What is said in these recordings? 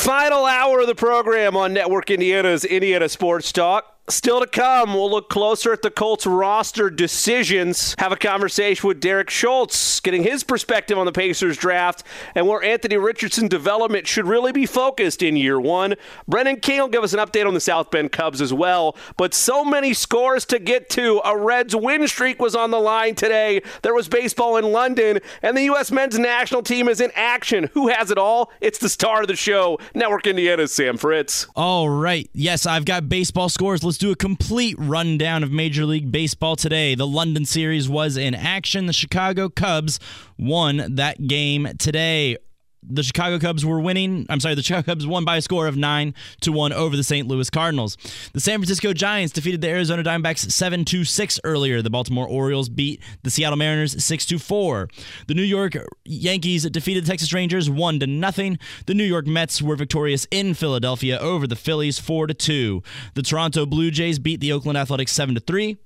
Final hour of the program on Network Indiana's Indiana Sports Talk. Still to come, we'll look closer at the Colts roster decisions, have a conversation with Derek Schultz, getting his perspective on the Pacers draft and where Anthony Richardson development should really be focused in year one. Brendan King will give us an update on the South Bend Cubs as well. But so many scores to get to. A Reds win streak was on the line today. There was baseball in London, and the U.S. men's national team is in action. Who has it all? It's the star of the show, Network Indiana's Sam Fritz. All right. Yes, I've got baseball scores. Let's do a complete rundown of Major League Baseball today. The London series was in action. The Chicago Cubs won that game today the Chicago Cubs were winning. I'm sorry, the Chicago Cubs won by a score of 9 to 1 over the St. Louis Cardinals. The San Francisco Giants defeated the Arizona Diamondbacks 7 to 6 earlier. The Baltimore Orioles beat the Seattle Mariners 6 to 4. The New York Yankees defeated the Texas Rangers 1 to nothing. The New York Mets were victorious in Philadelphia over the Phillies 4 to 2. The Toronto Blue Jays beat the Oakland Athletics 7 to 3.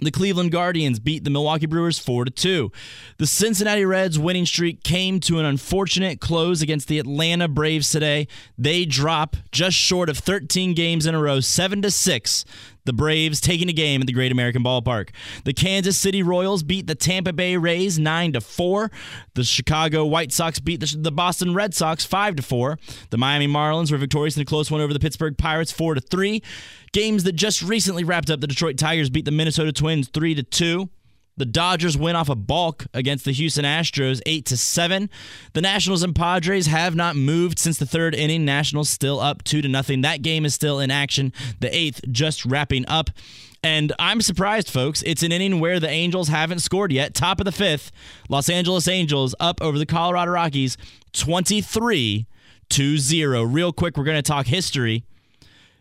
The Cleveland Guardians beat the Milwaukee Brewers 4 to 2. The Cincinnati Reds winning streak came to an unfortunate close against the Atlanta Braves today. They drop just short of 13 games in a row, 7 to 6. The Braves taking a game at the Great American Ballpark. The Kansas City Royals beat the Tampa Bay Rays 9 to 4. The Chicago White Sox beat the, the Boston Red Sox 5 to 4. The Miami Marlins were victorious in a close one over the Pittsburgh Pirates 4 to 3. Games that just recently wrapped up, the Detroit Tigers beat the Minnesota Twins 3 to 2. The Dodgers win off a balk against the Houston Astros 8 to 7. The Nationals and Padres have not moved since the third inning. Nationals still up 2 to nothing. That game is still in action. The 8th just wrapping up. And I'm surprised, folks. It's an inning where the Angels haven't scored yet. Top of the 5th, Los Angeles Angels up over the Colorado Rockies 23 to 0. Real quick, we're going to talk history.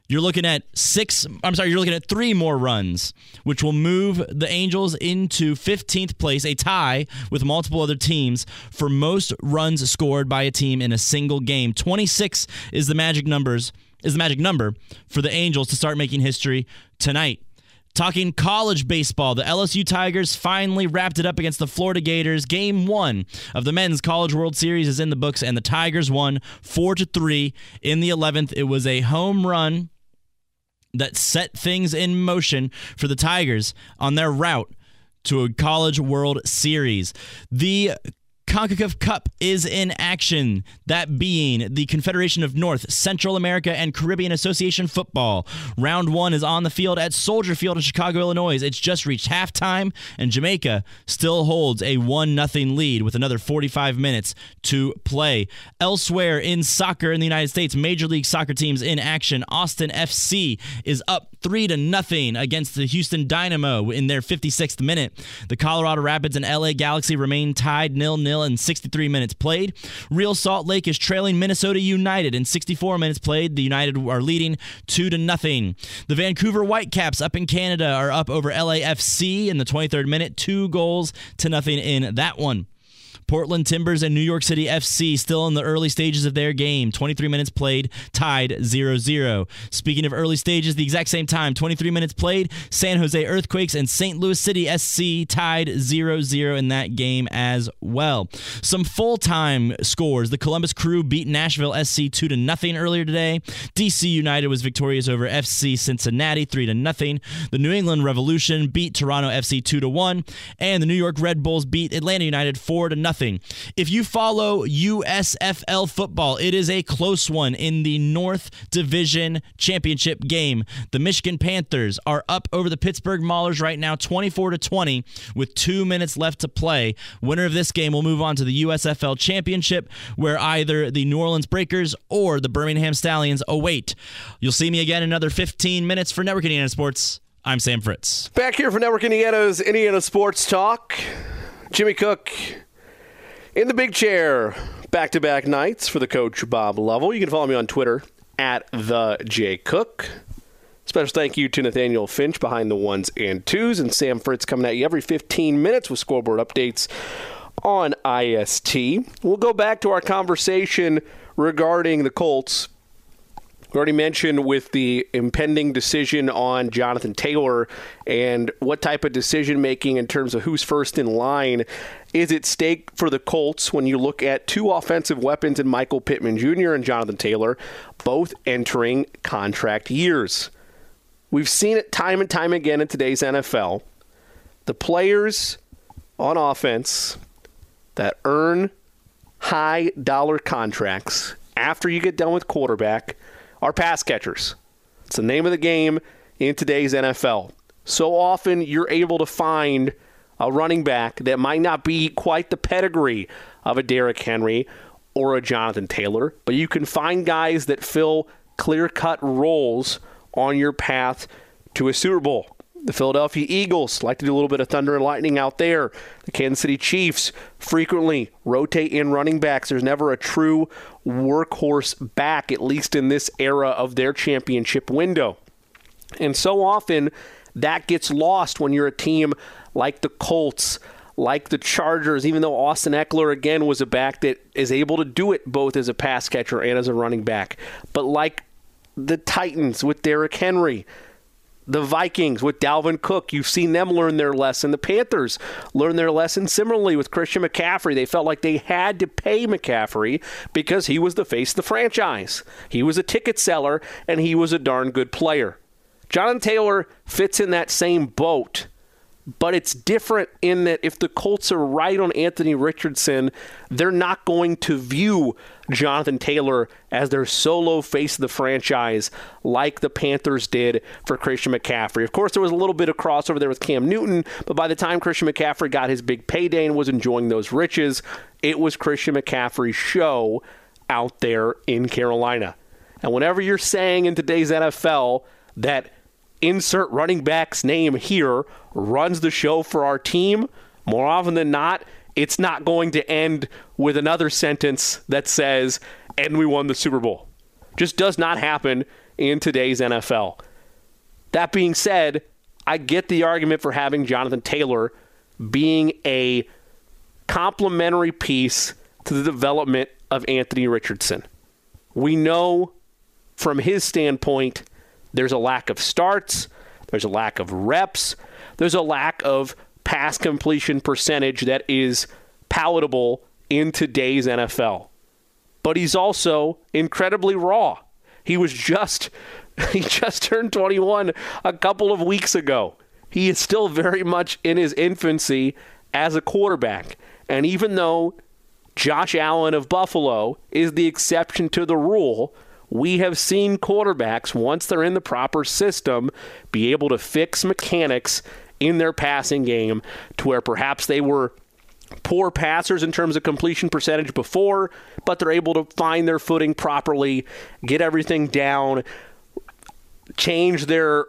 You're looking at six, I'm sorry, you're looking at three more runs, which will move the Angels into 15th place, a tie with multiple other teams for most runs scored by a team in a single game. 26 is the magic numbers, is the magic number for the Angels to start making history tonight. Talking college baseball, the LSU Tigers finally wrapped it up against the Florida Gators. Game one of the Men's College World Series is in the books, and the Tigers won four to three in the 11th. It was a home run that set things in motion for the Tigers on their route to a College World Series. The CONCACAF Cup is in action, that being the Confederation of North, Central America, and Caribbean Association football. Round one is on the field at Soldier Field in Chicago, Illinois. It's just reached halftime, and Jamaica still holds a 1 0 lead with another 45 minutes to play. Elsewhere in soccer in the United States, Major League Soccer teams in action. Austin FC is up 3 to nothing against the Houston Dynamo in their 56th minute. The Colorado Rapids and LA Galaxy remain tied nil nil in 63 minutes played. Real Salt Lake is trailing Minnesota United in 64 minutes played. The United are leading 2 to nothing. The Vancouver Whitecaps up in Canada are up over LAFC in the 23rd minute, 2 goals to nothing in that one. Portland Timbers and New York City FC still in the early stages of their game. 23 minutes played, tied 0 0. Speaking of early stages, the exact same time, 23 minutes played, San Jose Earthquakes and St. Louis City SC tied 0 0 in that game as well. Some full time scores. The Columbus Crew beat Nashville SC 2 0 earlier today. DC United was victorious over FC Cincinnati 3 0. The New England Revolution beat Toronto FC 2 1. And the New York Red Bulls beat Atlanta United 4 0 nothing. If you follow USFL football, it is a close one in the North Division Championship game. The Michigan Panthers are up over the Pittsburgh Maulers right now 24 to 20 with 2 minutes left to play. Winner of this game will move on to the USFL Championship where either the New Orleans Breakers or the Birmingham Stallions await. You'll see me again in another 15 minutes for Network Indiana Sports. I'm Sam Fritz. Back here for Network Indiana's Indiana Sports Talk. Jimmy Cook in the big chair, back to back nights for the coach Bob Lovell. You can follow me on Twitter at the J Cook. Special thank you to Nathaniel Finch behind the ones and twos, and Sam Fritz coming at you every 15 minutes with scoreboard updates on IST. We'll go back to our conversation regarding the Colts. We already mentioned with the impending decision on Jonathan Taylor and what type of decision making in terms of who's first in line is at stake for the Colts when you look at two offensive weapons in Michael Pittman Jr. and Jonathan Taylor, both entering contract years. We've seen it time and time again in today's NFL. The players on offense that earn high dollar contracts after you get done with quarterback are pass catchers. It's the name of the game in today's NFL. So often you're able to find a running back that might not be quite the pedigree of a Derrick Henry or a Jonathan Taylor, but you can find guys that fill clear cut roles on your path to a Super Bowl. The Philadelphia Eagles like to do a little bit of thunder and lightning out there. The Kansas City Chiefs frequently rotate in running backs. There's never a true workhorse back, at least in this era of their championship window. And so often that gets lost when you're a team like the Colts, like the Chargers, even though Austin Ekeler again was a back that is able to do it both as a pass catcher and as a running back. But like the Titans with Derrick Henry, the Vikings with Dalvin Cook, you've seen them learn their lesson. The Panthers learn their lesson similarly with Christian McCaffrey. They felt like they had to pay McCaffrey because he was the face of the franchise. He was a ticket seller and he was a darn good player. Jonathan Taylor fits in that same boat. But it's different in that if the Colts are right on Anthony Richardson, they're not going to view Jonathan Taylor as their solo face of the franchise like the Panthers did for Christian McCaffrey. Of course, there was a little bit of crossover there with Cam Newton, but by the time Christian McCaffrey got his big payday and was enjoying those riches, it was Christian McCaffrey's show out there in Carolina. And whenever you're saying in today's NFL that insert running back's name here runs the show for our team, more often than not, it's not going to end with another sentence that says, and we won the Super Bowl. Just does not happen in today's NFL. That being said, I get the argument for having Jonathan Taylor being a complementary piece to the development of Anthony Richardson. We know from his standpoint there's a lack of starts, there's a lack of reps, there's a lack of pass completion percentage that is palatable in today's NFL. But he's also incredibly raw. He was just he just turned 21 a couple of weeks ago. He is still very much in his infancy as a quarterback. And even though Josh Allen of Buffalo is the exception to the rule, we have seen quarterbacks, once they're in the proper system, be able to fix mechanics in their passing game to where perhaps they were poor passers in terms of completion percentage before, but they're able to find their footing properly, get everything down, change their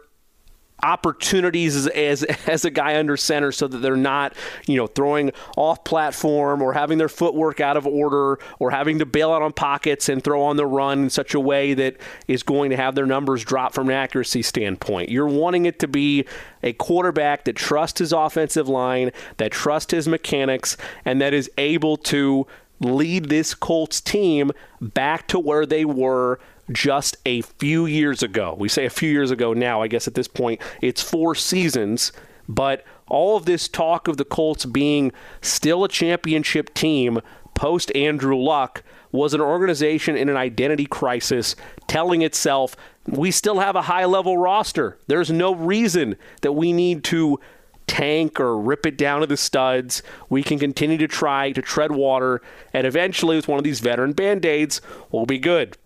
opportunities as, as, as a guy under center so that they're not you know throwing off platform or having their footwork out of order or having to bail out on pockets and throw on the run in such a way that is going to have their numbers drop from an accuracy standpoint. You're wanting it to be a quarterback that trusts his offensive line that trusts his mechanics and that is able to lead this Colts team back to where they were just a few years ago. We say a few years ago now, I guess at this point it's four seasons, but all of this talk of the Colts being still a championship team post Andrew Luck was an organization in an identity crisis telling itself we still have a high level roster. There's no reason that we need to tank or rip it down to the studs. We can continue to try to tread water, and eventually, with one of these veteran band aids, we'll be good.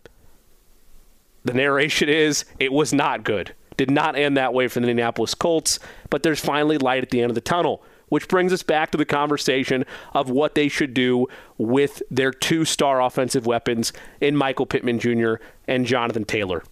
The narration is it was not good. Did not end that way for the Indianapolis Colts, but there's finally light at the end of the tunnel, which brings us back to the conversation of what they should do with their two star offensive weapons in Michael Pittman Jr. and Jonathan Taylor.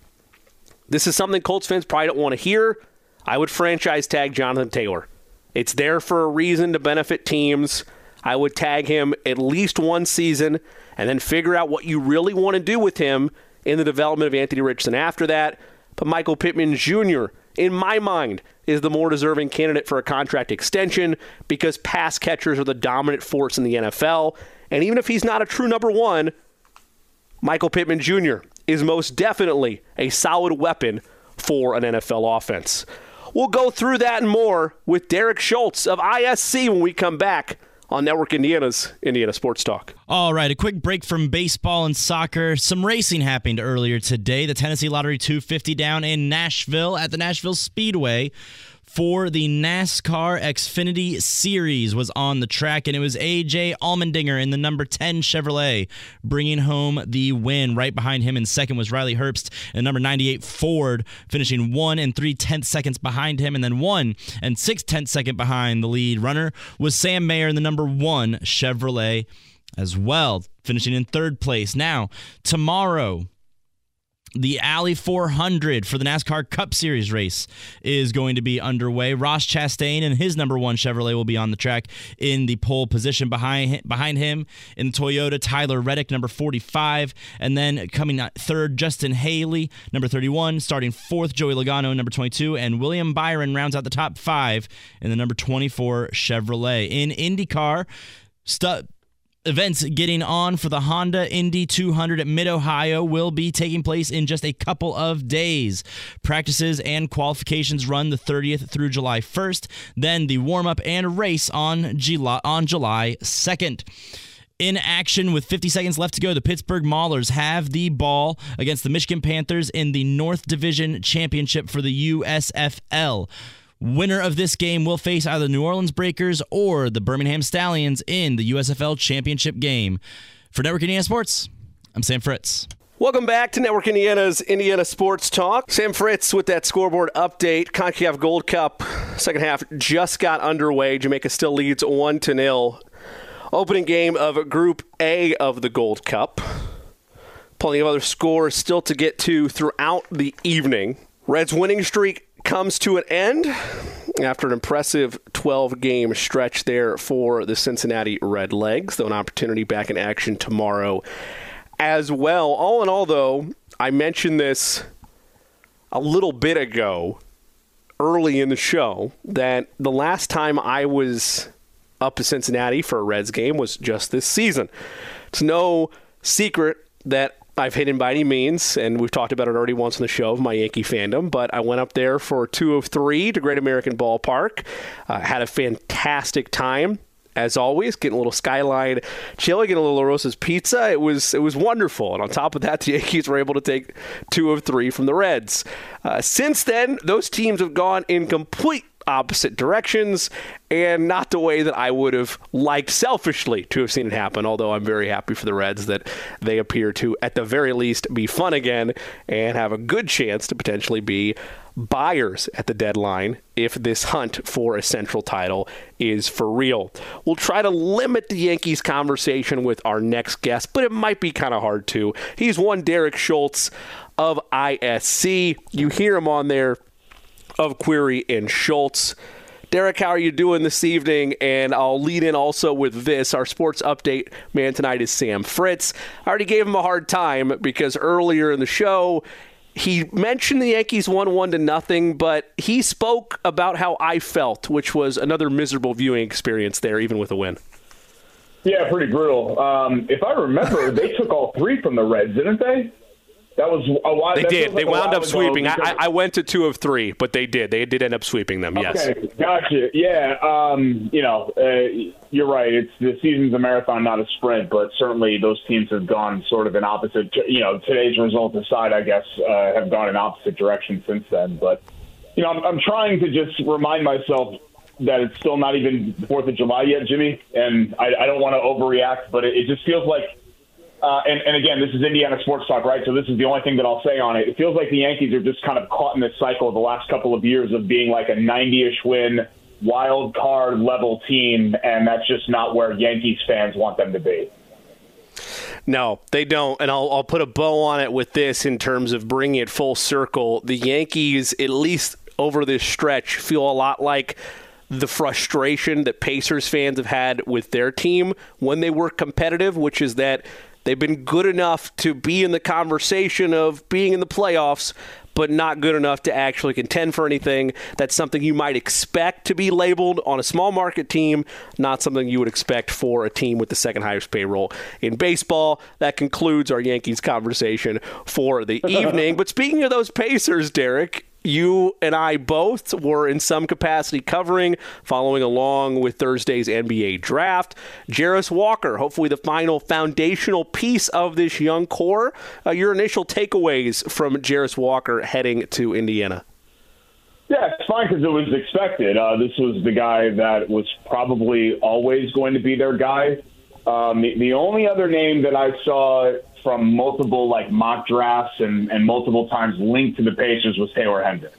This is something Colts fans probably don't want to hear. I would franchise tag Jonathan Taylor. It's there for a reason to benefit teams. I would tag him at least one season and then figure out what you really want to do with him in the development of Anthony Richardson after that. But Michael Pittman Jr., in my mind, is the more deserving candidate for a contract extension because pass catchers are the dominant force in the NFL. And even if he's not a true number one, Michael Pittman Jr. is most definitely a solid weapon for an NFL offense. We'll go through that and more with Derek Schultz of ISC when we come back on Network Indiana's Indiana Sports Talk. All right, a quick break from baseball and soccer. Some racing happened earlier today. The Tennessee Lottery 250 down in Nashville at the Nashville Speedway for the NASCAR Xfinity Series was on the track, and it was AJ Allmendinger in the number 10 Chevrolet bringing home the win. Right behind him in second was Riley Herbst and number 98 Ford, finishing one and three tenths seconds behind him, and then one and six tenths second behind the lead runner was Sam Mayer in the number one Chevrolet as well, finishing in third place. Now, tomorrow, the Ally 400 for the NASCAR Cup Series race is going to be underway. Ross Chastain and his number one Chevrolet will be on the track in the pole position behind behind him in Toyota. Tyler Reddick, number 45, and then coming third, Justin Haley, number 31, starting fourth, Joey Logano, number 22, and William Byron rounds out the top five in the number 24 Chevrolet. In IndyCar, events getting on for the Honda Indy 200 at Mid Ohio will be taking place in just a couple of days. Practices and qualifications run the 30th through July 1st, then the warm up and race on July, on July 2nd. In action with 50 seconds left to go, the Pittsburgh Maulers have the ball against the Michigan Panthers in the North Division Championship for the USFL. Winner of this game will face either the New Orleans Breakers or the Birmingham Stallions in the USFL Championship game. For Network Indiana Sports, I'm Sam Fritz. Welcome back to Network Indiana's Indiana Sports Talk. Sam Fritz with that scoreboard update. CONCACAF Gold Cup second half just got underway. Jamaica still leads 1 to 0. Opening game of Group A of the Gold Cup. Plenty of other scores still to get to throughout the evening. Reds winning streak comes to an end after an impressive 12 game stretch there for the Cincinnati Redlegs, though an opportunity back in action tomorrow as well. All in all, though, I mentioned this a little bit ago early in the show that the last time I was up to Cincinnati for a Reds game was just this season. It's no secret that I've hidden by any means, and we've talked about it already once on the show of my Yankee fandom. But I went up there for two of three to Great American Ballpark. Uh, had a fantastic time as always, getting a little skyline chili, getting a little Rosa's pizza. It was it was wonderful, and on top of that, the Yankees were able to take two of three from the Reds. Uh, since then, those teams have gone in complete opposite directions and not the way that I would have liked selfishly to have seen it happen. Although I'm very happy for the Reds that they appear to, at the very least, be fun again and have a good chance to potentially be buyers at the deadline if this hunt for a central title is for real. We'll try to limit the Yankees conversation with our next guest, but it might be kind of hard to. He's one Derek Schultz of ISC. You hear him on there of Query and Schultz. Derek, how are you doing this evening? And I'll lead in also with this. Our sports update man tonight is Sam Fritz. I already gave him a hard time because earlier in the show, he mentioned the Yankees won one to nothing, but he spoke about how I felt, which was another miserable viewing experience there, even with a win. Yeah, pretty brutal. Um, if I remember, they took all three from the Reds, didn't they? That was a while. They did. Like they wound up sweeping. I, I, went to two of three, but they did. They did end up sweeping them. Okay, yes. Gotcha. Yeah. Um, you know, uh, you're right. It's the season's a marathon, not a sprint. But certainly, those teams have gone sort of in opposite. You know, today's result aside, I guess, uh, have gone in opposite directions since then. But you know, I'm, I'm trying to just remind myself that it's still not even Fourth of July yet, Jimmy. And I, I don't want to overreact, but it, it just feels like uh, and, and again, this is Indiana sports talk, right? So this is the only thing that I'll say on it. It feels like the Yankees are just kind of caught in this cycle of the last couple of years of being like a 90-ish win wild card level team, and that's just not where Yankees fans want them to be. No, they don't. And I'll, I'll put a bow on it with this in terms of bringing it full circle. The Yankees, at least over this stretch, feel a lot like the frustration that Pacers fans have had with their team when they were competitive, which is that They've been good enough to be in the conversation of being in the playoffs, but not good enough to actually contend for anything. That's something you might expect to be labeled on a small market team, not something you would expect for a team with the second highest payroll in baseball. That concludes our Yankees conversation for the evening. but speaking of those Pacers, Derek, you and I both were in some capacity covering, following along with Thursday's NBA draft. Jarace Walker, hopefully the final foundational piece of this young core. Uh, your initial takeaways from Jarace Walker heading to Indiana? Yeah, it's fine because it was expected. Uh, this was the guy that was probably always going to be their guy. Um, the, the only other name that I saw from multiple like mock drafts and, and multiple times linked to the Pacers was Taylor Hendricks.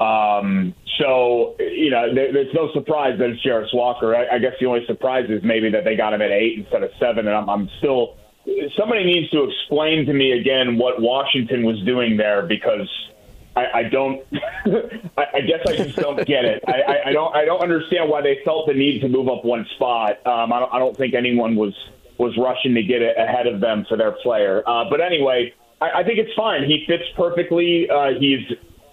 Um, so you know, there, there's no surprise that it's Jarace Walker. I, I guess the only surprise is maybe that they got him at eight instead of seven, and I'm, I'm still. Somebody needs to explain to me again what Washington was doing there because I, I don't. I, I guess I just don't get it. I, I, I don't. I don't understand why they felt the need to move up one spot. Um, I, don't, I don't think anyone was was rushing to get it ahead of them for their player. Uh, but anyway, I, I think it's fine. He fits perfectly. Uh, he's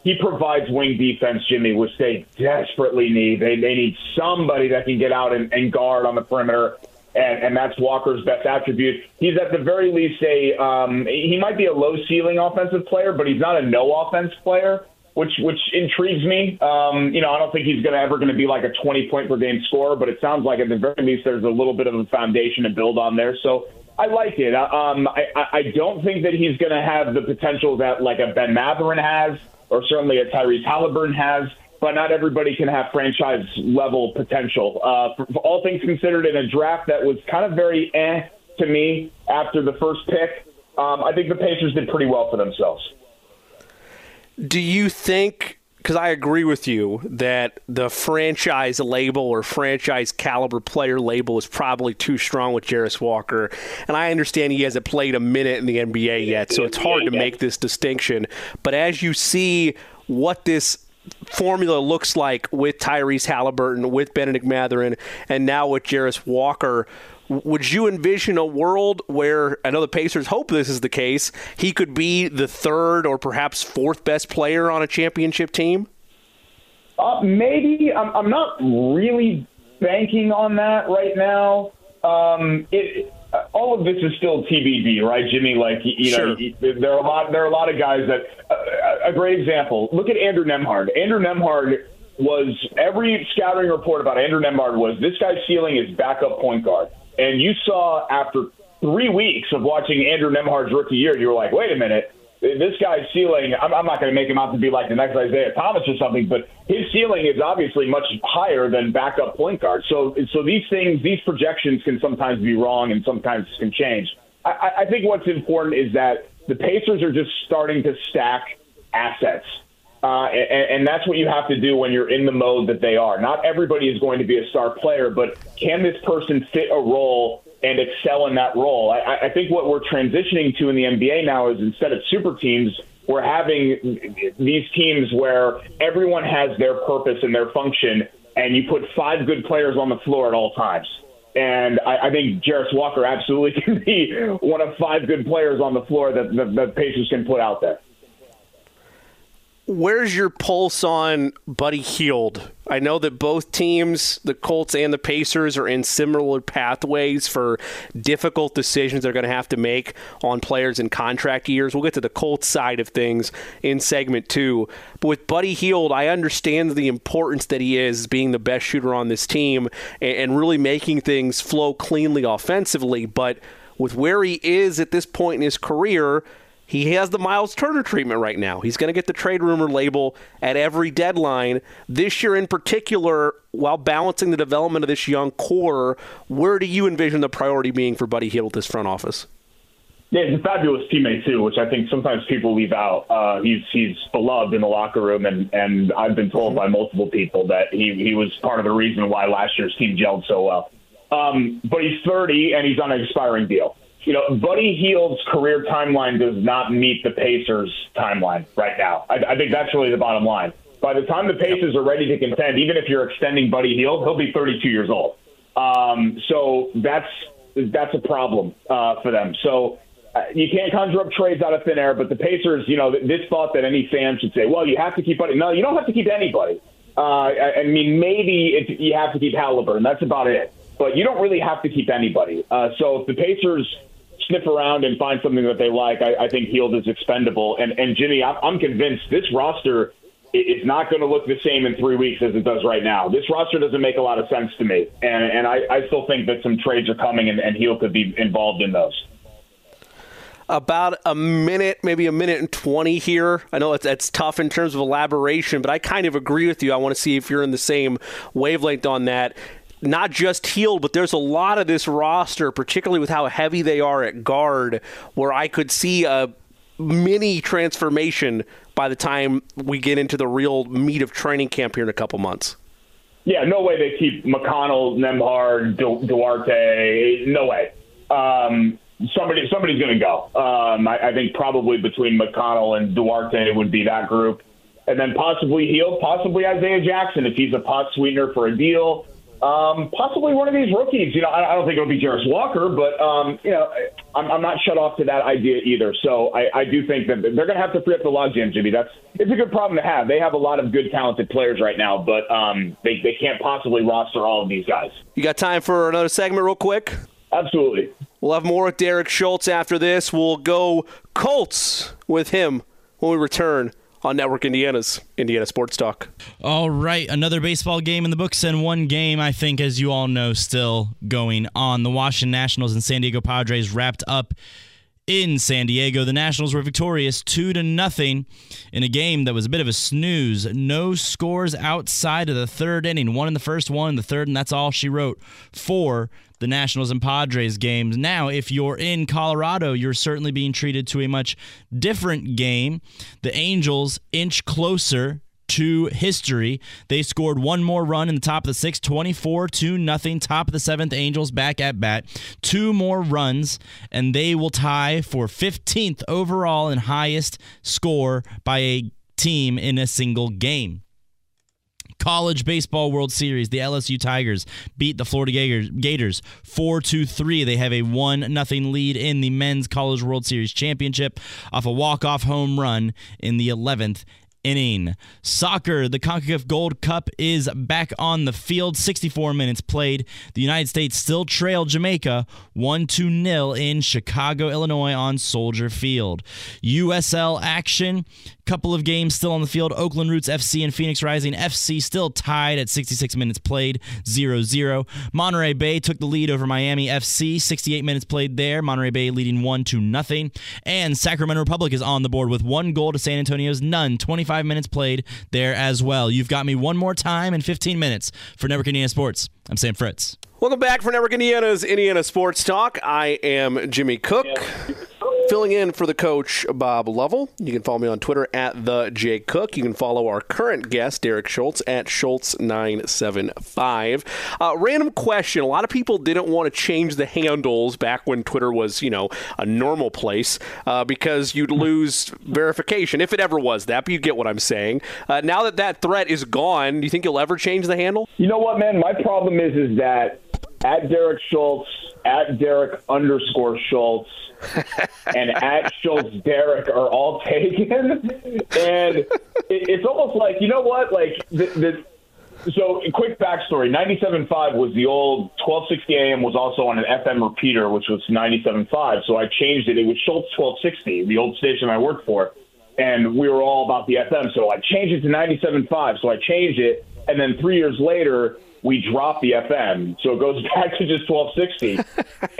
he provides wing defense, Jimmy, which they desperately need. They they need somebody that can get out and, and guard on the perimeter. And, and that's Walker's best attribute. He's at the very least a um, he might be a low ceiling offensive player, but he's not a no offense player which which intrigues me. Um, you know, I don't think he's going to ever going to be like a 20 point per game scorer, but it sounds like at the very least there's a little bit of a foundation to build on there. So I like it. Uh, um, I, I don't think that he's going to have the potential that like a Ben Mathurin has, or certainly a Tyrese Halliburton has. But not everybody can have franchise level potential. Uh, for, for all things considered, in a draft that was kind of very eh to me after the first pick, um, I think the Pacers did pretty well for themselves. Do you think? Because I agree with you that the franchise label or franchise caliber player label is probably too strong with Jarace Walker. And I understand he hasn't played a minute in the NBA yet, so it's hard to make this distinction. But as you see what this formula looks like with Tyrese Halliburton, with Bennedict Mathurin, and now with Jarace Walker, would you envision a world where I know the Pacers hope this is the case? He could be the third or perhaps fourth best player on a championship team. Uh, maybe I'm, I'm not really banking on that right now. Um, it, all of this is still TBD, right, Jimmy? Like you know, sure. there are a lot. There are a lot of guys that. Uh, a great example. Look at Andrew Nembhard. Andrew Nembhard was every scouting report about Andrew Nembhard was this guy's ceiling is backup point guard. And you saw after three weeks of watching Andrew Nembhard's rookie year, you were like, wait a minute, this guy's ceiling, I'm, I'm not going to make him out to be like the next Isaiah Thomas or something, but his ceiling is obviously much higher than backup point guard. So, so these things, these projections can sometimes be wrong and sometimes can change. I, I think what's important is that the Pacers are just starting to stack assets. Uh, and, and, that's what you have to do when you're in the mode that they are. Not everybody is going to be a star player, but can this person fit a role and excel in that role? I, I think what we're transitioning to in the NBA now is instead of super teams, we're having these teams where everyone has their purpose and their function, and you put five good players on the floor at all times. And I, I think Jarace Walker absolutely can be one of five good players on the floor that the, the Pacers can put out there where's your pulse on Buddy Hield? I know that both teams, the Colts and the Pacers, are in similar pathways for difficult decisions they're going to have to make on players in contract years. We'll get to the Colts side of things in segment two. But with Buddy Hield, I understand the importance that he is being the best shooter on this team and really making things flow cleanly offensively. But with where he is at this point in his career, he has the Miles Turner treatment right now. He's going to get the trade rumor label at every deadline. This year in particular, while balancing the development of this young core, where do you envision the priority being for Buddy Hield with this front office? Yeah, he's a fabulous teammate too, which I think sometimes people leave out. Uh, he's he's beloved in the locker room, and and I've been told by multiple people that he he was part of the reason why last year's team gelled so well. Um, but he's 30 and he's on an expiring deal you know, Buddy Hield's career timeline does not meet the Pacers' timeline right now. I, I think that's really the bottom line. By the time the Pacers are ready to contend, even if you're extending Buddy Hield, he'll be 32 years old. Um, so that's that's a problem uh, for them. So uh, you can't conjure up trades out of thin air. But the Pacers, you know, this thought that any fan should say, well, you have to keep. Buddy." No, you don't have to keep anybody. Uh, I, I mean, maybe it, you have to keep Halliburton. That's about it. But you don't really have to keep anybody. Uh, so if the Pacers sniff around and find something that they like, I, I think Hield is expendable. And, and Jimmy, I'm, I'm convinced this roster is not going to look the same in three weeks as it does right now. This roster doesn't make a lot of sense to me, and and I, I still think that some trades are coming, and, and Hield could be involved in those about a minute, maybe a minute and 20 here. I know that's tough in terms of elaboration, but I kind of agree with you. I want to see if you're in the same wavelength on that. Not just Hield, but there's a lot of this roster, particularly with how heavy they are at guard, where I could see a mini transformation by the time we get into the real meat of training camp here in a couple months. Yeah, no way they keep McConnell, Nembhard, du- Duarte. No way. Um, somebody somebody's going to go. Um, I, I think probably between McConnell and Duarte would be that group, and then possibly Hield, possibly Isaiah Jackson if he's a pot sweetener for a deal. Um, possibly one of these rookies. You know, I, I don't think it'll be Jarace Walker, but um, you know, I'm, I'm not shut off to that idea either. So I, I do think that they're going to have to free up the logjam, Jimmy. That's it's a good problem to have. They have a lot of good, talented players right now, but um, they they can't possibly roster all of these guys. You got time for another segment, real quick? Absolutely. We'll have more with Derek Schultz after this. We'll go Colts with him when we return on Network Indiana's Indiana Sports Talk. All right, another baseball game in the books, and one game I think, as you all know, still going on. The Washington Nationals and San Diego Padres wrapped up in San Diego. The Nationals were victorious 2 to nothing in a game that was a bit of a snooze. No scores outside of the third inning. One in the first, one in the third, and that's all she wrote for the Nationals and Padres games. Now, if you're in Colorado, you're certainly being treated to a much different game. The Angels inch closer to history. They scored one more run in the top of the sixth, 24 to nothing. Top of the seventh, Angels back at bat. Two more runs, and they will tie for 15th overall and highest score by a team in a single game. College Baseball World Series, the LSU Tigers beat the Florida Gators 4 to 3. They have a 1 nothing lead in the Men's College World Series Championship off a walk-off home run in the 11th inning. Soccer, the CONCACAF Gold Cup is back on the field. 64 minutes played. The United States still trail Jamaica 1 2 0 in Chicago, Illinois on Soldier Field. USL action. Couple of games still on the field. Oakland Roots FC and Phoenix Rising FC still tied at 66 minutes played, 0 0. Monterey Bay took the lead over Miami FC, 68 minutes played there. Monterey Bay leading 1 to nothing. And Sacramento Republic is on the board with one goal to San Antonio's none, 25 minutes played there as well. You've got me one more time in 15 minutes for Network Indiana Sports. I'm Sam Fritz. Welcome back for Network Indiana's Indiana Sports Talk. I am Jimmy Cook. Filling in for the coach, Bob Lovell. You can follow me on Twitter at the J Cook. You can follow our current guest, Derek Schultz, at Schultz975. Uh, random question. A lot of people didn't want to change the handles back when Twitter was, you know, a normal place uh, because you'd lose verification, if it ever was that, but you get what I'm saying. Uh, now that that threat is gone, do you think you'll ever change the handle? You know what, man? My problem is, is that at Derek Schultz, at Derek underscore Schultz, and at Schultz Derek are all taken. And it, it's almost like, you know what? Like, the, the, so quick backstory 97.5 was the old 1260 AM was also on an FM repeater, which was 97.5. So I changed it. It was Schultz 1260, the old station I worked for. And we were all about the FM. So I changed it to 97.5. So I changed it. And then three years later, we dropped the FM. So it goes back to just 1260.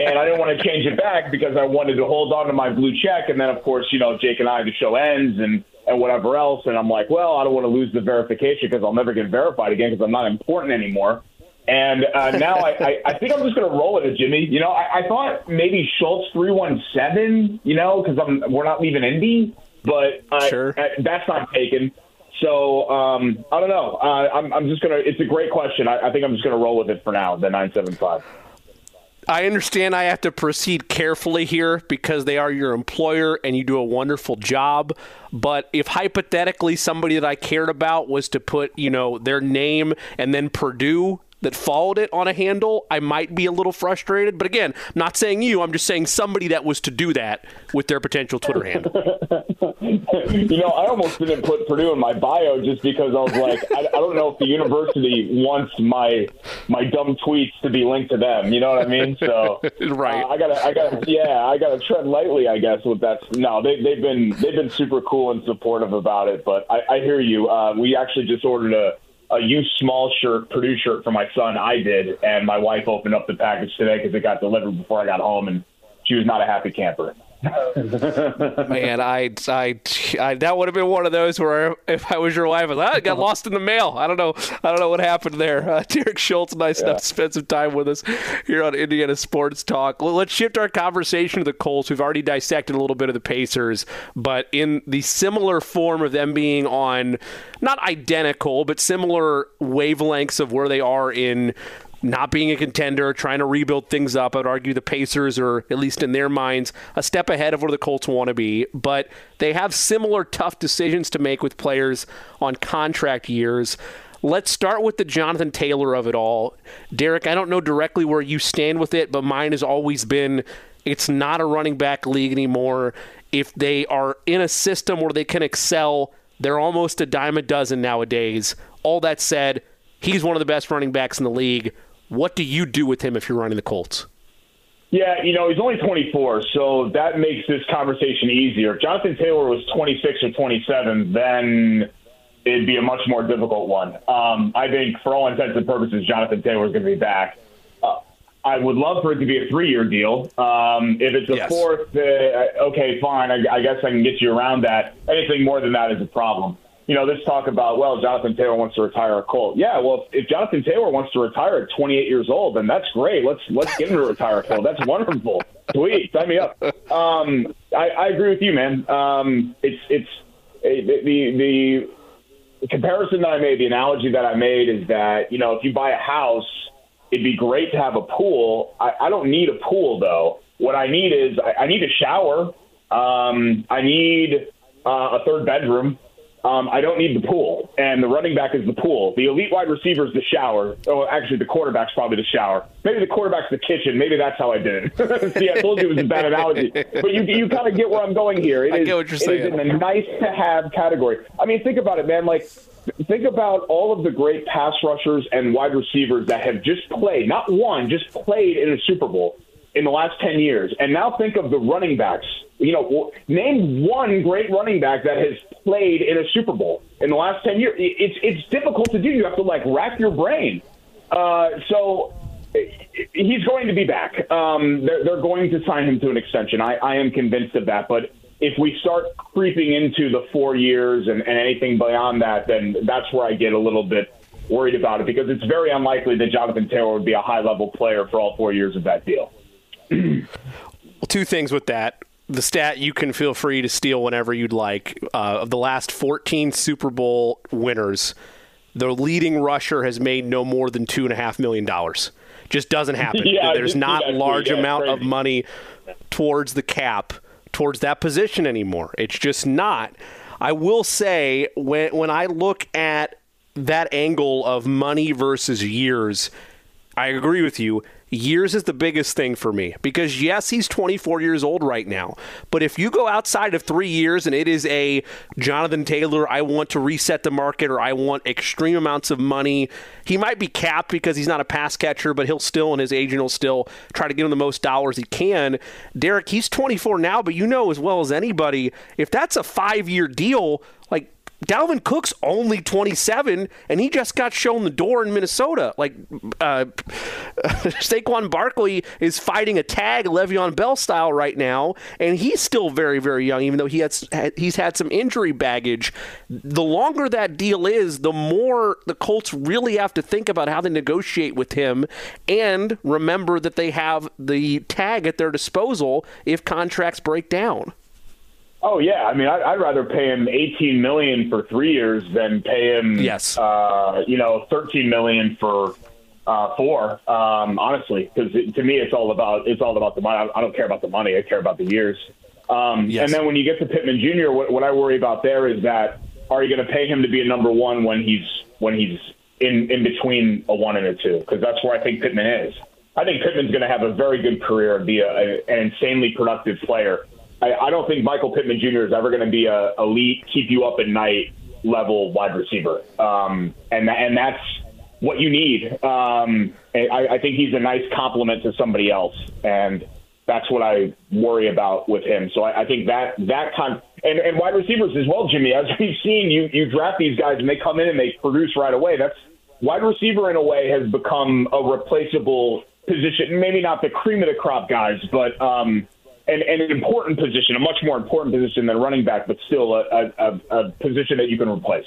and I didn't want to change it back because I wanted to hold on to my blue check. And then, of course, you know, Jake and I, the show ends and, and whatever else. And I'm like, well, I don't want to lose the verification because I'll never get verified again because I'm not important anymore. And uh, now I, I, I think I'm just going to roll with it, Jimmy. You know, I, I thought maybe Schultz 317, you know, because I'm we're not leaving Indy. But uh, sure. uh, that's not taken. So um, I don't know. Uh, I'm, I'm, just gonna. It's a great question. I, I think I'm just gonna roll with it for now. The nine seven five. I understand I have to proceed carefully here because they are your employer and you do a wonderful job. But if hypothetically somebody that I cared about was to put, you know, their name and then Purdue that followed it on a handle, I might be a little frustrated. But again, I'm not saying you. I'm just saying somebody that was to do that with their potential Twitter handle. you know, I almost didn't put Purdue in my bio just because I was like, I, I don't know if the university wants my my dumb tweets to be linked to them. You know what I mean? So right. Uh, I gotta, I gotta, yeah, I gotta tread lightly, I guess. With that, no, they, they've been they've been super cool and supportive about it. But I, I hear you. Uh, we actually just ordered a a used small shirt, Purdue shirt for my son. I did, and my wife opened up the package today because it got delivered before I got home, and she was not a happy camper. Man, I, I, I, that would have been one of those where if I was your wife, I, like, I got lost in the mail. I don't know. I don't know what happened there. Uh, Derek Schultz, nice yeah. enough to spend some time with us here on Indiana Sports Talk. Well, let's shift our conversation to the Colts. We've already dissected a little bit of the Pacers, but in the similar form of them being on not identical, but similar wavelengths of where they are in not being a contender, trying to rebuild things up. I would argue the Pacers are, at least in their minds, a step ahead of where the Colts want to be. But they have similar tough decisions to make with players on contract years. Let's start with the Jonathan Taylor of it all. Derek, I don't know directly where you stand with it, but mine has always been it's not a running back league anymore. If they are in a system where they can excel, they're almost a dime a dozen nowadays. All that said, he's one of the best running backs in the league. What do you do with him if you're running the Colts? Yeah, you know, he's only 24, so that makes this conversation easier. If Jonathan Taylor was 26 or 27, then it'd be a much more difficult one. Um, I think, for all intents and purposes, Jonathan Taylor is going to be back. Uh, I would love for it to be a three-year deal. Um, if it's a yes. fourth, uh, okay, fine. I, I guess I can get you around that. Anything more than that is a problem you know, this talk about, well, Jonathan Taylor wants to retire a Colt. Yeah, well, if, Jonathan Taylor wants to retire at 28 years old, then that's great. Let's let's get him to retire a Colt. That's wonderful. Sweet, sign me up. Um, I, I agree with you, man. Um, it's it's the the the comparison that I made, the analogy that I made is that you know, if you buy a house, it'd be great to have a pool. I, I don't need a pool though. What I need is I, I need a shower. Um, I need uh, a third bedroom. Um, I don't need the pool, and the running back is the pool. The elite wide receiver is the shower. Oh, actually, the quarterback's probably the shower. Maybe the quarterback's the kitchen. Maybe that's how I did it. See, I told you it was a bad analogy, but you you kind of get where I'm going here. It I is, get what you're saying. It is in the nice to have category. I mean, think about it, man. Like, think about all of the great pass rushers and wide receivers that have just played, not one, just played in a Super Bowl in the last 10 years. And now think of the running backs. You know, name one great running back that has played in a Super Bowl in the last 10 years. It's, it's difficult to do. You have to, like, rack your brain. Uh, so he's going to be back. Um, they're, they're going to sign him to an extension. I, I am convinced of that. But if we start creeping into the four years and, and anything beyond that, then that's where I get a little bit worried about it because it's very unlikely that Jonathan Taylor would be a high level player for all four years of that deal well, two things with that. The stat you can feel free to steal whenever you'd like. Uh, of the last 14 Super Bowl winners, the leading rusher has made no more than two and a half million dollars. Just doesn't happen. yeah, There's not a large yeah, amount of money towards the cap towards that position anymore. It's just not. I will say when when I look at that angle of money versus years, I agree with you years is the biggest thing for me because yes, he's 24 years old right now. But if you go outside of three years and it is a Jonathan Taylor, I want to reset the market or I want extreme amounts of money, he might be capped because he's not a pass catcher, but he'll still and his agent will still try to give him the most dollars he can. Derek, he's 24 now, but you know as well as anybody, if that's a five year deal, like Dalvin Cook's only 27, and he just got shown the door in Minnesota. Like, uh, Saquon Barkley is fighting a tag Le'Veon Bell style right now, and he's still very, very young, even though he has he's had some injury baggage. The longer that deal is, the more the Colts really have to think about how they negotiate with him, and remember that they have the tag at their disposal if contracts break down. Oh yeah, I mean, I'd, I'd rather pay him eighteen million for three years than pay him, yes, uh, you know, thirteen million for uh, four. Um, honestly, because to me, it's all about it's all about the money. I, I don't care about the money. I care about the years. Um, yes. And then when you get to Pittman Jr., what, what I worry about there is that are you going to pay him to be a number one when he's when he's in in between a one and a two because that's where I think Pittman is. I think Pittman's going to have a very good career and be a, a, an insanely productive player. I, I don't think Michael Pittman Jr. is ever going to be a elite, keep you up at night level wide receiver, um, and and that's what you need. Um, I, I think he's a nice complement to somebody else, and that's what I worry about with him. So I, I think that that kind and, and wide receivers as well, Jimmy. As we've seen, you you draft these guys and they come in and they produce right away. That's wide receiver in a way has become a replaceable position. Maybe not the cream of the crop guys, but um, and, and an important position, a much more important position than running back, but still a, a, a position that you can replace.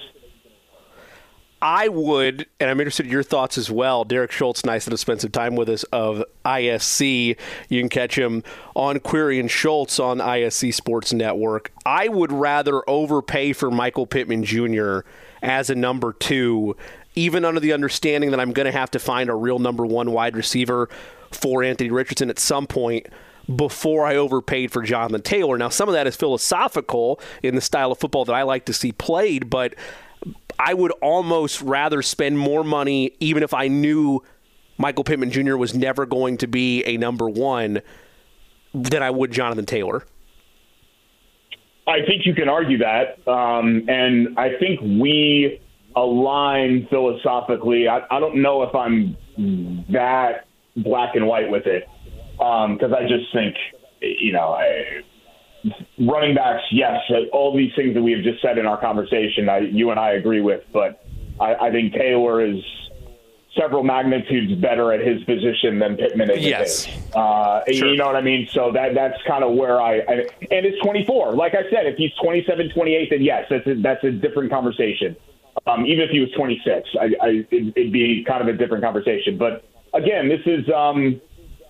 I would, and I'm interested in your thoughts as well. Derek Shultz, nice to spend some time with us of ISC. You can catch him on Query and Shultz on ISC Sports Network. I would rather overpay for Michael Pittman Jr. as a number two, even under the understanding that I'm going to have to find a real number one wide receiver for Anthony Richardson at some point before I overpaid for Jonathan Taylor. Now, some of that is philosophical in the style of football that I like to see played, but I would almost rather spend more money, even if I knew Michael Pittman Jr. was never going to be a number one, than I would Jonathan Taylor. I think you can argue that, um, and I think we align philosophically. I, I don't know if I'm that black and white with it because um, I just think, you know, I, running backs, yes, all these things that we have just said in our conversation, I, you and I agree with, but I, I think Taylor is several magnitudes better at his position than Pittman is. Yes, uh, sure. you know what I mean. So that that's kind of where I, I and it's 24. Like I said, if he's 27, 28, then yes, that's a, that's a different conversation. Um, even if he was 26, I, I, it, it'd be kind of a different conversation. But again, this is um,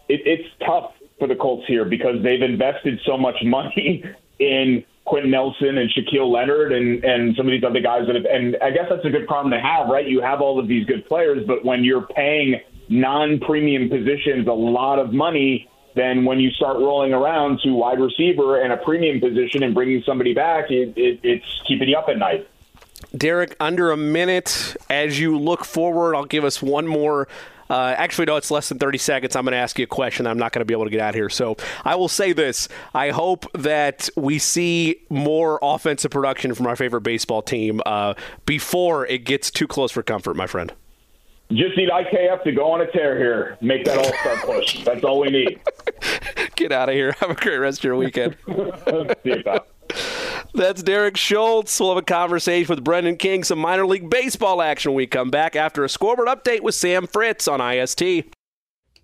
it, it's tough for the Colts here because they've invested so much money in Quenton Nelson and Shaquille Leonard and, and some of these other guys that have, and I guess that's a good problem to have, right? You have all of these good players, but when you're paying non-premium positions a lot of money, then when you start rolling around to wide receiver and a premium position and bringing somebody back, it, it, it's keeping you up at night. Derek, under a minute. As you look forward, I'll give us one more uh, actually, no, it's less than 30 seconds. I'm going to ask you a question. I'm not going to be able to get out here. So I will say this I hope that we see more offensive production from our favorite baseball team uh, before it gets too close for comfort, my friend. Just need IKF to go on a tear here, make that all star push. That's all we need. Get out of here. Have a great rest of your weekend. That's Derek Shultz. We'll have a conversation with Brendan King, some minor league baseball action when we come back after a scoreboard update with Sam Fritz on IST.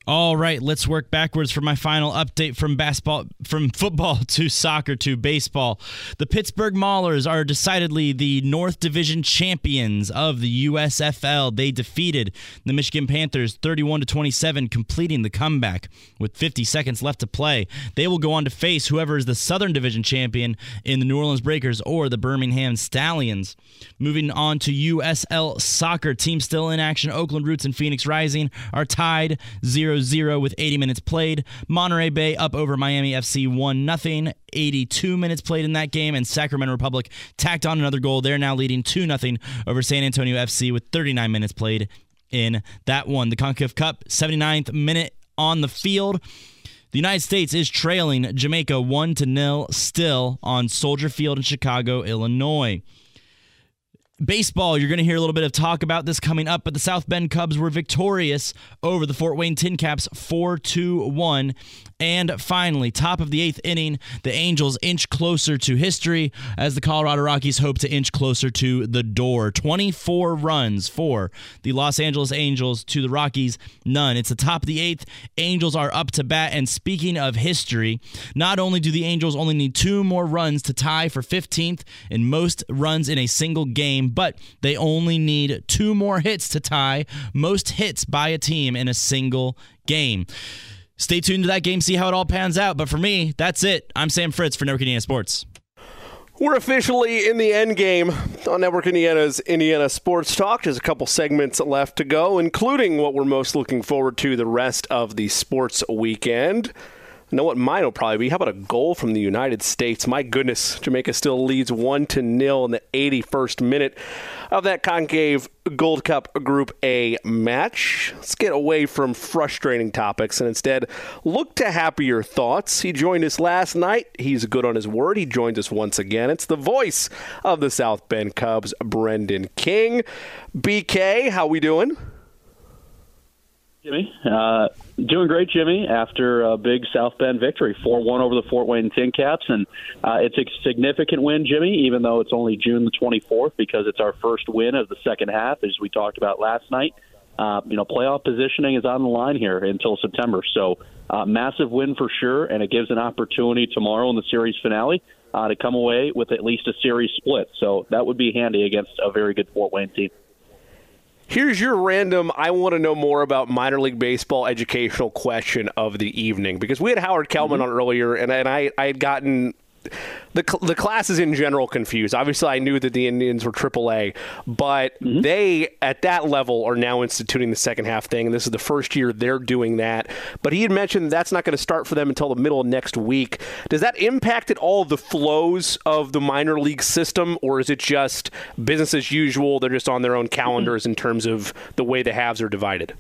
All right, let's work backwards for my final update from basketball from football to soccer to baseball. The Pittsburgh Maulers are decidedly the North Division champions of the USFL. They defeated the Michigan Panthers 31 to 27, completing the comeback with 50 seconds left to play. They will go on to face whoever is the Southern Division champion in the New Orleans Breakers or the Birmingham Stallions. Moving on to USL soccer, team still in action. Oakland Roots and Phoenix Rising are tied 0 0 0 with 80 minutes played. Monterey Bay up over Miami FC 1 0. 82 minutes played in that game, and Sacramento Republic tacked on another goal. They're now leading 2 0 over San Antonio FC with 39 minutes played in that one. The CONCACAF Cup, 79th minute on the field. The United States is trailing Jamaica 1 to 0 still on Soldier Field in Chicago, Illinois. Baseball, you're going to hear a little bit of talk about this coming up, but the South Bend Cubs were victorious over the Fort Wayne Tin Caps 4 2 1 and finally, top of the eighth inning, the Angels inch closer to history as the Colorado Rockies hope to inch closer to the door. 24 runs for the Los Angeles Angels to the Rockies, none. It's the top of the eighth. Angels are up to bat. And speaking of history, not only do the Angels only need two more runs to tie for 15th in most runs in a single game, but they only need two more hits to tie most hits by a team in a single game. Stay tuned to that game, see how it all pans out. But for me, that's it. I'm Sam Fritz for Network Indiana Sports. We're officially in the end game on Network Indiana's Indiana Sports Talk. There's a couple segments left to go, including what we're most looking forward to the rest of the sports weekend. Know what mine will probably be? How about a goal from the United States? My goodness, Jamaica still leads one to nil in the 81st minute of that CONCACAF Gold Cup Group A match. Let's get away from frustrating topics and instead look to happier thoughts. He joined us last night. He's good on his word. He joins us once again. It's the voice of the South Bend Cubs, Brendan King. BK, how we doing? Jimmy. Uh, doing great, Jimmy, after a big South Bend victory, 4 1 over the Fort Wayne Tin Caps. And uh, it's a significant win, Jimmy, even though it's only June the 24th, because it's our first win of the second half, as we talked about last night. Uh, you know, playoff positioning is on the line here until September. So, uh, massive win for sure, and it gives an opportunity tomorrow in the series finale uh, to come away with at least a series split. So, that would be handy against a very good Fort Wayne team. Here's your random, I want to know more about minor league baseball educational question of the evening. Because we had Howard Kellman mm-hmm. on earlier, and, and I, I had gotten the the class is in general confused. Obviously, I knew that the Indians were AAA, but mm-hmm. they at that level are now instituting the second half thing, and this is the first year they're doing that. But he had mentioned that that's not going to start for them until the middle of next week. Does that impact at all the flows of the minor league system, or is it just business as usual? They're just on their own calendars mm-hmm. in terms of the way the halves are divided.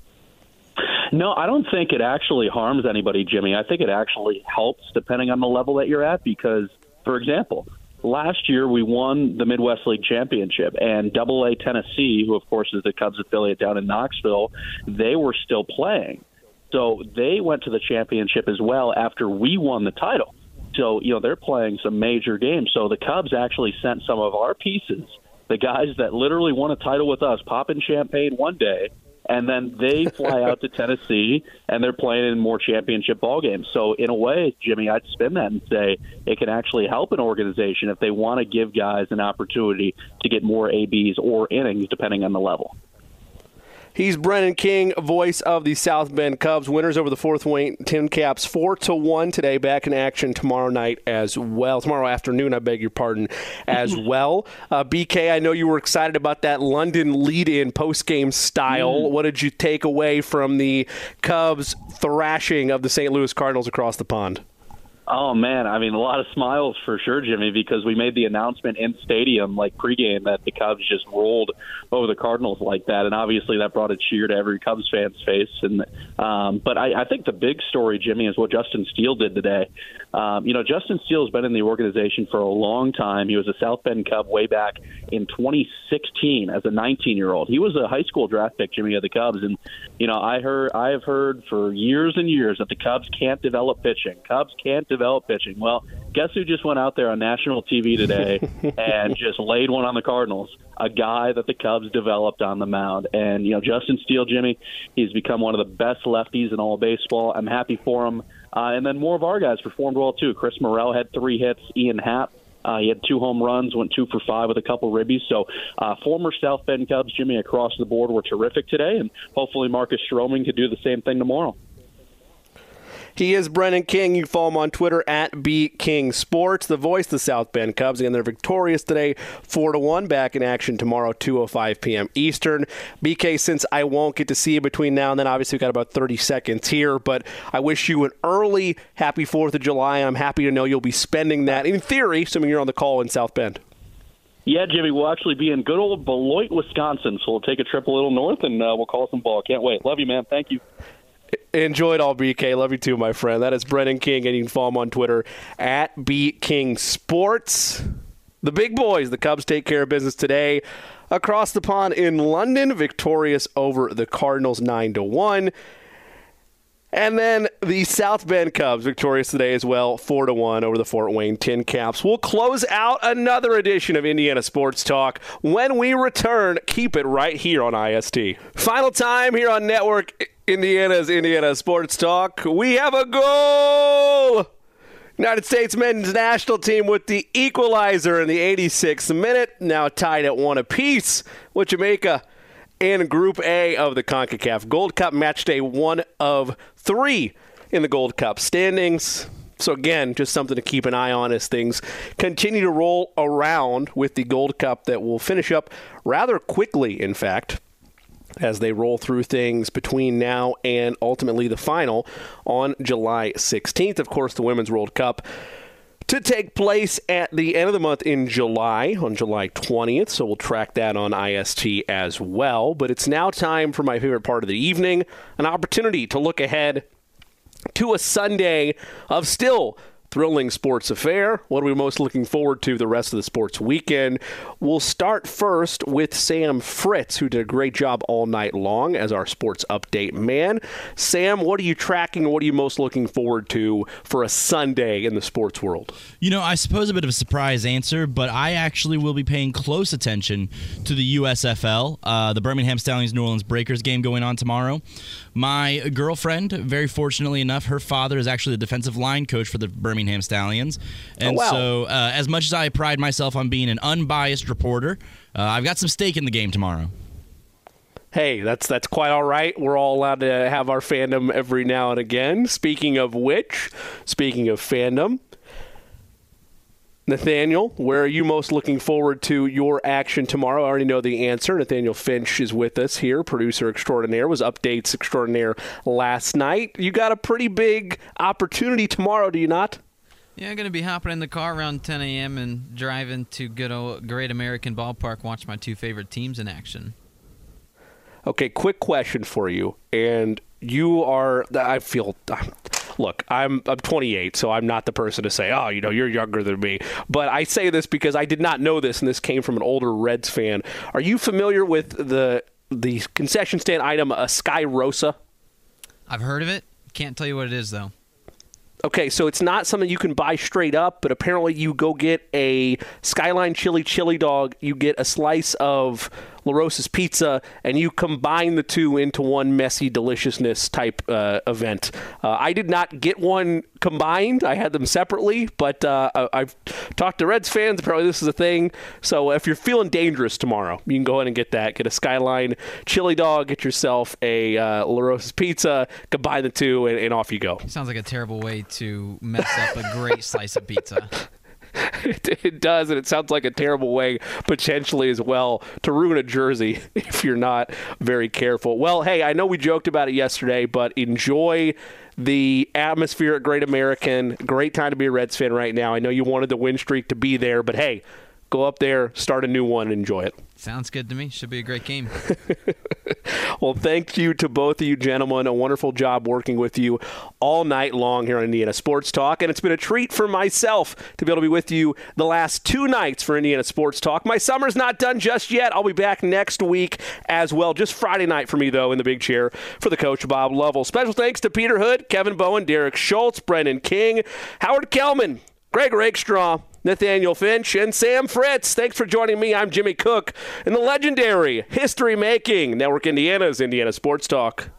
No, I don't think it actually harms anybody, Jimmy. I think it actually helps depending on the level that you're at because, for example, last year we won the Midwest League Championship, and Double A Tennessee, who of course is the Cubs affiliate down in Knoxville, they were still playing. So they went to the championship as well after we won the title. So, you know, they're playing some major games. So the Cubs actually sent some of our pieces, the guys that literally won a title with us, popping champagne one day and then they fly out to Tennessee and they're playing in more championship ball games. So in a way, Jimmy, I'd spin that and say it can actually help an organization if they want to give guys an opportunity to get more ABs or innings depending on the level. He's Brendan King, voice of the South Bend Cubs. Winners over the Fort Wayne Tin Caps, four to one today. Back in action tomorrow night as well. Tomorrow afternoon, I beg your pardon, as well. Uh, BK, I know you were excited about that London lead-in post-game style. Mm. What did you take away from the Cubs thrashing of the St. Louis Cardinals across the pond? Oh man, I mean a lot of smiles for sure, Jimmy, because we made the announcement in stadium like pregame that the Cubs just rolled over the Cardinals like that, and obviously that brought a cheer to every Cubs fan's face. And um, but I, I think the big story, Jimmy, is what Justin Steele did today. Um, you know, Justin Steele has been in the organization for a long time. He was a South Bend Cub way back in 2016 as a 19 year old. He was a high school draft pick, Jimmy, of the Cubs, and you know I heard I have heard for years and years that the Cubs can't develop pitching. Cubs can't develop pitching. Well, guess who just went out there on national TV today and just laid one on the Cardinals? A guy that the Cubs developed on the mound. And, you know, Justin Steele, Jimmy, he's become one of the best lefties in all baseball. I'm happy for him. Uh, and then more of our guys performed well, too. Chris Morel had three hits. Ian Happ uh, he had two home runs, went two for five with a couple ribbies. So, uh, former South Bend Cubs, Jimmy, across the board were terrific today, and hopefully Marcus Stroman could do the same thing tomorrow. He is Brendan King. You follow him on Twitter at B King Sports, the voice of the South Bend Cubs. Again, they're victorious today, four to one. Back in action tomorrow, two o oh five p.m. Eastern. BK, since I won't get to see you between now and then, obviously we've got about thirty seconds here. But I wish you an early happy Fourth of July. I'm happy to know you'll be spending that in theory, assuming you're on the call in South Bend. Yeah, Jimmy, we'll actually be in good old Beloit, Wisconsin. So we'll take a trip a little north and uh, we'll call some ball. Can't wait. Love you, man. Thank you. Enjoyed all BK. Love you too, my friend. That is Brendan King, and you can follow him on Twitter at B King Sports. The big boys, the Cubs take care of business today across the pond in London, victorious over the Cardinals nine to one. And then the South Bend Cubs victorious today as well, four to one over the Fort Wayne Tin Caps. We'll close out another edition of Indiana Sports Talk when we return. Keep it right here on IST. Final time here on Network Indiana's Indiana Sports Talk. We have a goal! United States men's national team with the equalizer in the 86th minute, now tied at one apiece with Jamaica in Group A of the CONCACAF Gold Cup match day one of three in the Gold Cup standings. So, again, just something to keep an eye on as things continue to roll around with the Gold Cup that will finish up rather quickly, in fact as they roll through things between now and ultimately the final on July 16th. Of course, the Women's World Cup to take place at the end of the month in July, on July 20th. So we'll track that on IST as well. But it's now time for my favorite part of the evening an opportunity to look ahead to a Sunday of still thrilling sports affair. What are we most looking forward to the rest of the sports weekend? We'll start first with Sam Fritz, who did a great job all night long as our sports update man. Sam, what are you tracking? What are you most looking forward to for a Sunday in the sports world? You know, I suppose a bit of a surprise answer, but I actually will be paying close attention to the USFL, uh, the Birmingham Stallions New Orleans Breakers game going on tomorrow. My girlfriend, very fortunately enough, her father is actually the defensive line coach for the Birmingham Stallions. And oh, wow. so, uh, as much as I pride myself on being an unbiased reporter, uh, I've got some stake in the game tomorrow. Hey, that's that's quite all right. We're all allowed to have our fandom every now and again. Speaking of which, speaking of fandom, Nathaniel, where are you most looking forward to your action tomorrow? I already know the answer. Nathaniel Finch is with us here, producer extraordinaire, was updates extraordinaire last night. You got a pretty big opportunity tomorrow, do you not? Yeah, I'm going to be hopping in the car around 10 a.m. and driving to good old Great American Ballpark, watch my two favorite teams in action. Okay, quick question for you. And you are, I feel, look, I'm I'm 28, so I'm not the person to say, oh, you know, you're younger than me. But I say this because I did not know this, and this came from an older Reds fan. Are you familiar with the the concession stand item, a Sky Rosa? I've heard of it. Can't tell you what it is though. Okay, so it's not something you can buy straight up, but apparently you go get a Skyline Chili Chili Dog, you get a slice of LaRosa's Pizza, and you combine the two into one messy deliciousness type uh, event. Uh, I did not get one combined. I had them separately, but uh, I've talked to Reds fans. Apparently, this is a thing. So if you're feeling dangerous tomorrow, you can go ahead and get that. Get a Skyline chili dog. Get yourself a uh, LaRosa's Pizza. Combine the two, and, and off you go. Sounds like a terrible way to mess up a great slice of pizza. It, it, does, and it sounds like a terrible way potentially as well to ruin a jersey if you're not very careful. Well, hey, I know we joked about it yesterday, but enjoy the atmosphere at Great American. Great time to be a Reds fan right now. I know you wanted the win streak to be there, but hey, go up there, start a new one, and enjoy it. Sounds good to me. Should be a great game. well, thank you to both of you gentlemen. A wonderful job working with you all night long here on Indiana Sports Talk. And it's been a treat for myself to be able to be with you the last two nights for Indiana Sports Talk. My summer's not done just yet. I'll be back next week as well. Just Friday night for me, though, in the big chair for the coach, Bob Lovell. Special thanks to Peter Hood, Kevin Bowen, Derek Shultz, Brendan King, Howard Kellman, Greg Rakestraw, Nathaniel Finch, and Sam Fritz. Thanks for joining me. I'm Jimmy Cook in the legendary, history making Network Indiana's Indiana Sports Talk.